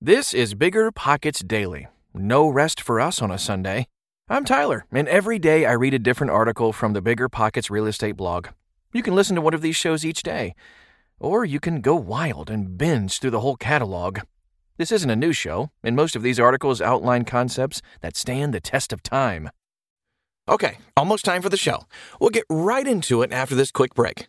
This is Bigger Pockets Daily. No rest for us on a Sunday. I'm Tyler, and every day I read a different article from the Bigger Pockets real estate blog. You can listen to one of these shows each day, or you can go wild and binge through the whole catalog. This isn't a new show, and most of these articles outline concepts that stand the test of time. Okay, almost time for the show. We'll get right into it after this quick break.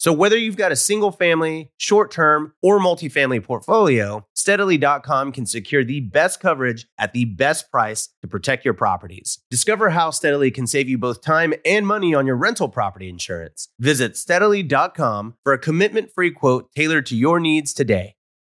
So whether you've got a single family, short term, or multifamily portfolio, steadily.com can secure the best coverage at the best price to protect your properties. Discover how Steadily can save you both time and money on your rental property insurance. Visit steadily.com for a commitment free quote tailored to your needs today.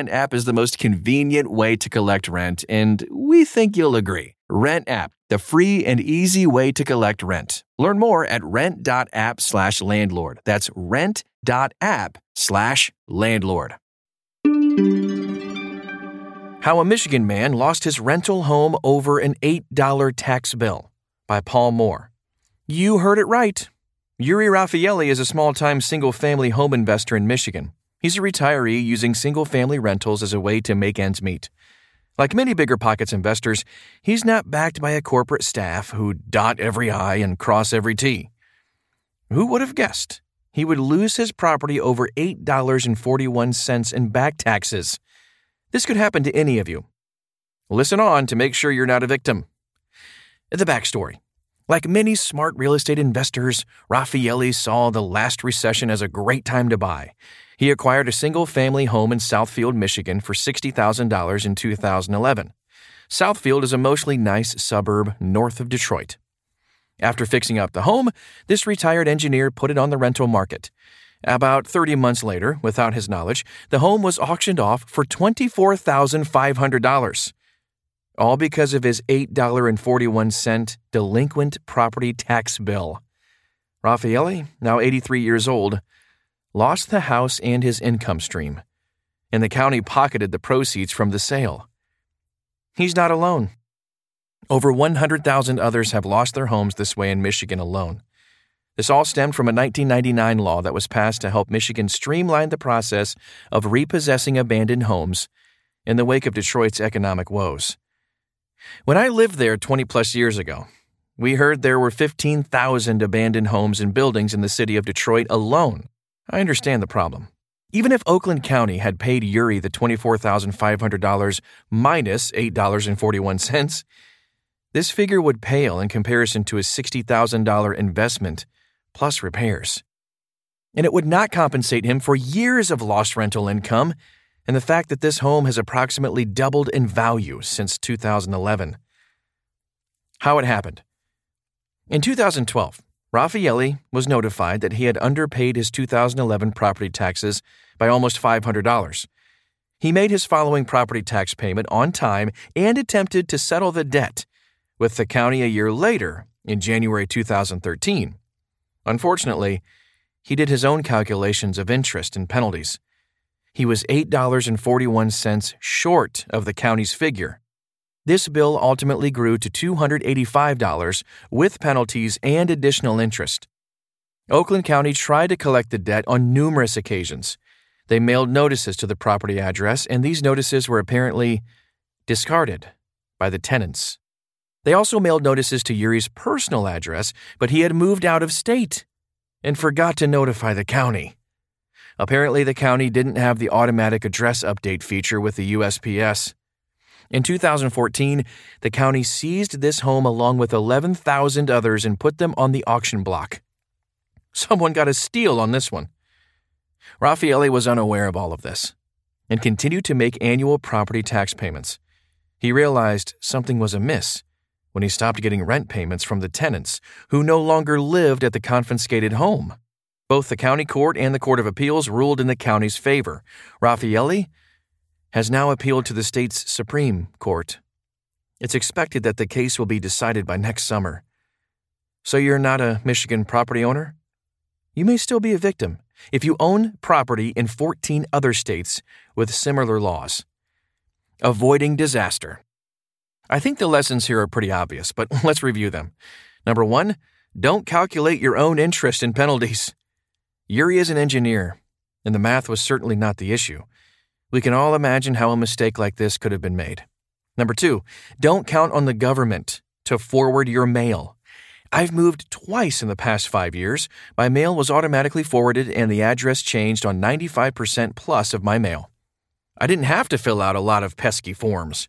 Rent app is the most convenient way to collect rent, and we think you'll agree. Rent App, the free and easy way to collect rent. Learn more at rent.app slash landlord. That's rent.app slash landlord. How a Michigan man lost his rental home over an $8 tax bill by Paul Moore. You heard it right. Yuri Rafaeli is a small time single family home investor in Michigan. He's a retiree using single family rentals as a way to make ends meet. Like many bigger pockets investors, he's not backed by a corporate staff who dot every I and cross every T. Who would have guessed he would lose his property over $8.41 in back taxes? This could happen to any of you. Listen on to make sure you're not a victim. The backstory. Like many smart real estate investors, Rafaeli saw the last recession as a great time to buy. He acquired a single family home in Southfield, Michigan for $60,000 in 2011. Southfield is a mostly nice suburb north of Detroit. After fixing up the home, this retired engineer put it on the rental market. About 30 months later, without his knowledge, the home was auctioned off for $24,500. All because of his $8.41 delinquent property tax bill. Rafaeli, now 83 years old, lost the house and his income stream, and the county pocketed the proceeds from the sale. He's not alone. Over 100,000 others have lost their homes this way in Michigan alone. This all stemmed from a 1999 law that was passed to help Michigan streamline the process of repossessing abandoned homes in the wake of Detroit's economic woes. When I lived there 20 plus years ago, we heard there were 15,000 abandoned homes and buildings in the city of Detroit alone. I understand the problem. Even if Oakland County had paid Yuri the $24,500 minus $8.41, this figure would pale in comparison to his $60,000 investment plus repairs. And it would not compensate him for years of lost rental income and the fact that this home has approximately doubled in value since 2011. How it happened. In 2012, Rafaeli was notified that he had underpaid his 2011 property taxes by almost $500. He made his following property tax payment on time and attempted to settle the debt with the county a year later, in January 2013. Unfortunately, he did his own calculations of interest and penalties. He was $8.41 short of the county's figure. This bill ultimately grew to $285 with penalties and additional interest. Oakland County tried to collect the debt on numerous occasions. They mailed notices to the property address, and these notices were apparently discarded by the tenants. They also mailed notices to Yuri's personal address, but he had moved out of state and forgot to notify the county. Apparently, the county didn't have the automatic address update feature with the USPS. In 2014, the county seized this home along with 11,000 others and put them on the auction block. Someone got a steal on this one. Rafaeli was unaware of all of this and continued to make annual property tax payments. He realized something was amiss when he stopped getting rent payments from the tenants who no longer lived at the confiscated home. Both the county court and the Court of Appeals ruled in the county's favor. Rafaeli has now appealed to the state's Supreme Court. It's expected that the case will be decided by next summer. So you're not a Michigan property owner? You may still be a victim if you own property in 14 other states with similar laws. Avoiding disaster. I think the lessons here are pretty obvious, but let's review them. Number one, don't calculate your own interest in penalties. Yuri is an engineer, and the math was certainly not the issue. We can all imagine how a mistake like this could have been made. Number two, don't count on the government to forward your mail. I've moved twice in the past five years. My mail was automatically forwarded and the address changed on 95% plus of my mail. I didn't have to fill out a lot of pesky forms.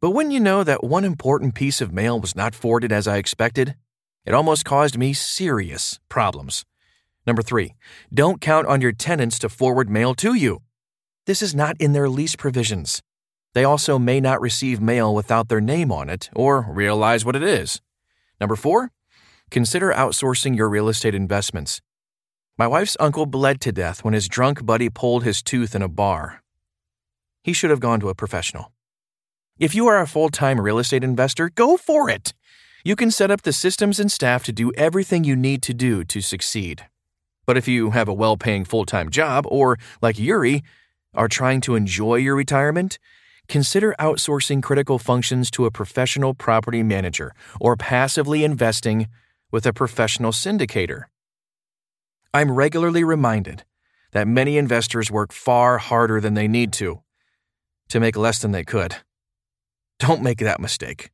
But when you know that one important piece of mail was not forwarded as I expected, it almost caused me serious problems. Number three, don't count on your tenants to forward mail to you. This is not in their lease provisions. They also may not receive mail without their name on it or realize what it is. Number four, consider outsourcing your real estate investments. My wife's uncle bled to death when his drunk buddy pulled his tooth in a bar. He should have gone to a professional. If you are a full time real estate investor, go for it. You can set up the systems and staff to do everything you need to do to succeed. But if you have a well paying full time job, or, like Yuri, are trying to enjoy your retirement, consider outsourcing critical functions to a professional property manager or passively investing with a professional syndicator. I'm regularly reminded that many investors work far harder than they need to to make less than they could. Don't make that mistake.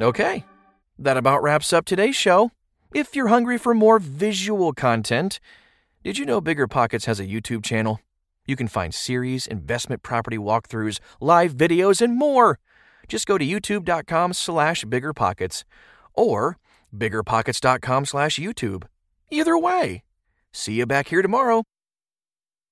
Okay, that about wraps up today's show. If you're hungry for more visual content, did you know Bigger Pockets has a YouTube channel? You can find series, investment property walkthroughs, live videos, and more. Just go to youtube.com slash biggerpockets or biggerpockets.com slash YouTube. Either way. See you back here tomorrow.